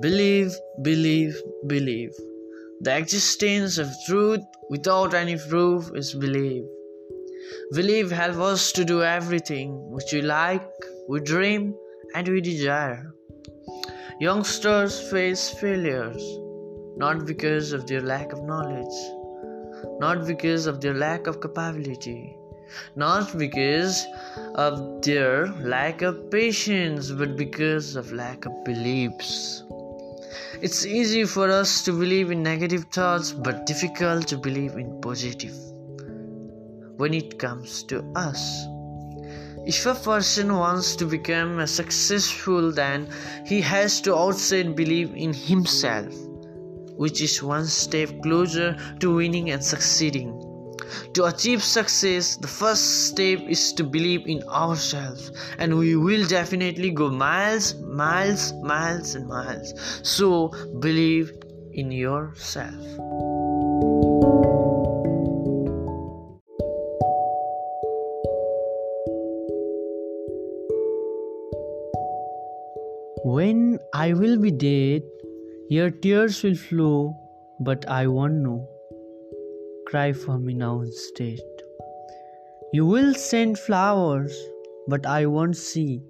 Believe, believe, believe. The existence of truth without any proof is belief. Believe helps us to do everything which we like, we dream, and we desire. Youngsters face failures not because of their lack of knowledge, not because of their lack of capability, not because of their lack of patience, but because of lack of beliefs. It's easy for us to believe in negative thoughts, but difficult to believe in positive when it comes to us. If a person wants to become successful, then he has to outside believe in himself, which is one step closer to winning and succeeding. To achieve success, the first step is to believe in ourselves, and we will definitely go miles, miles, miles, and miles. So, believe in yourself. When I will be dead, your tears will flow, but I won't know cry for me now instead. You will send flowers, but I won't see.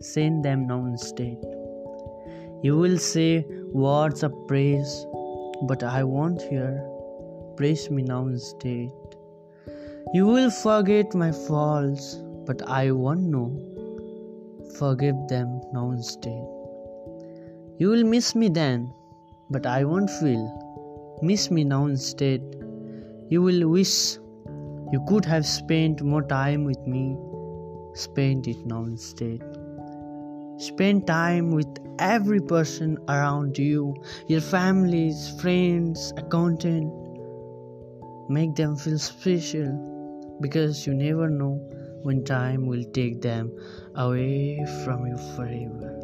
Send them now instead. You will say words of praise, but I won't hear. Praise me now instead. You will forget my faults, but I won't know. Forgive them now instead. You will miss me then, but I won't feel. Miss me now instead. You will wish you could have spent more time with me. Spend it now instead. Spend time with every person around you, your families, friends, accountant. Make them feel special because you never know when time will take them away from you forever.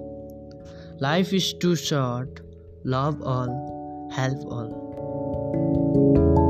Life is too short. Love all, help all.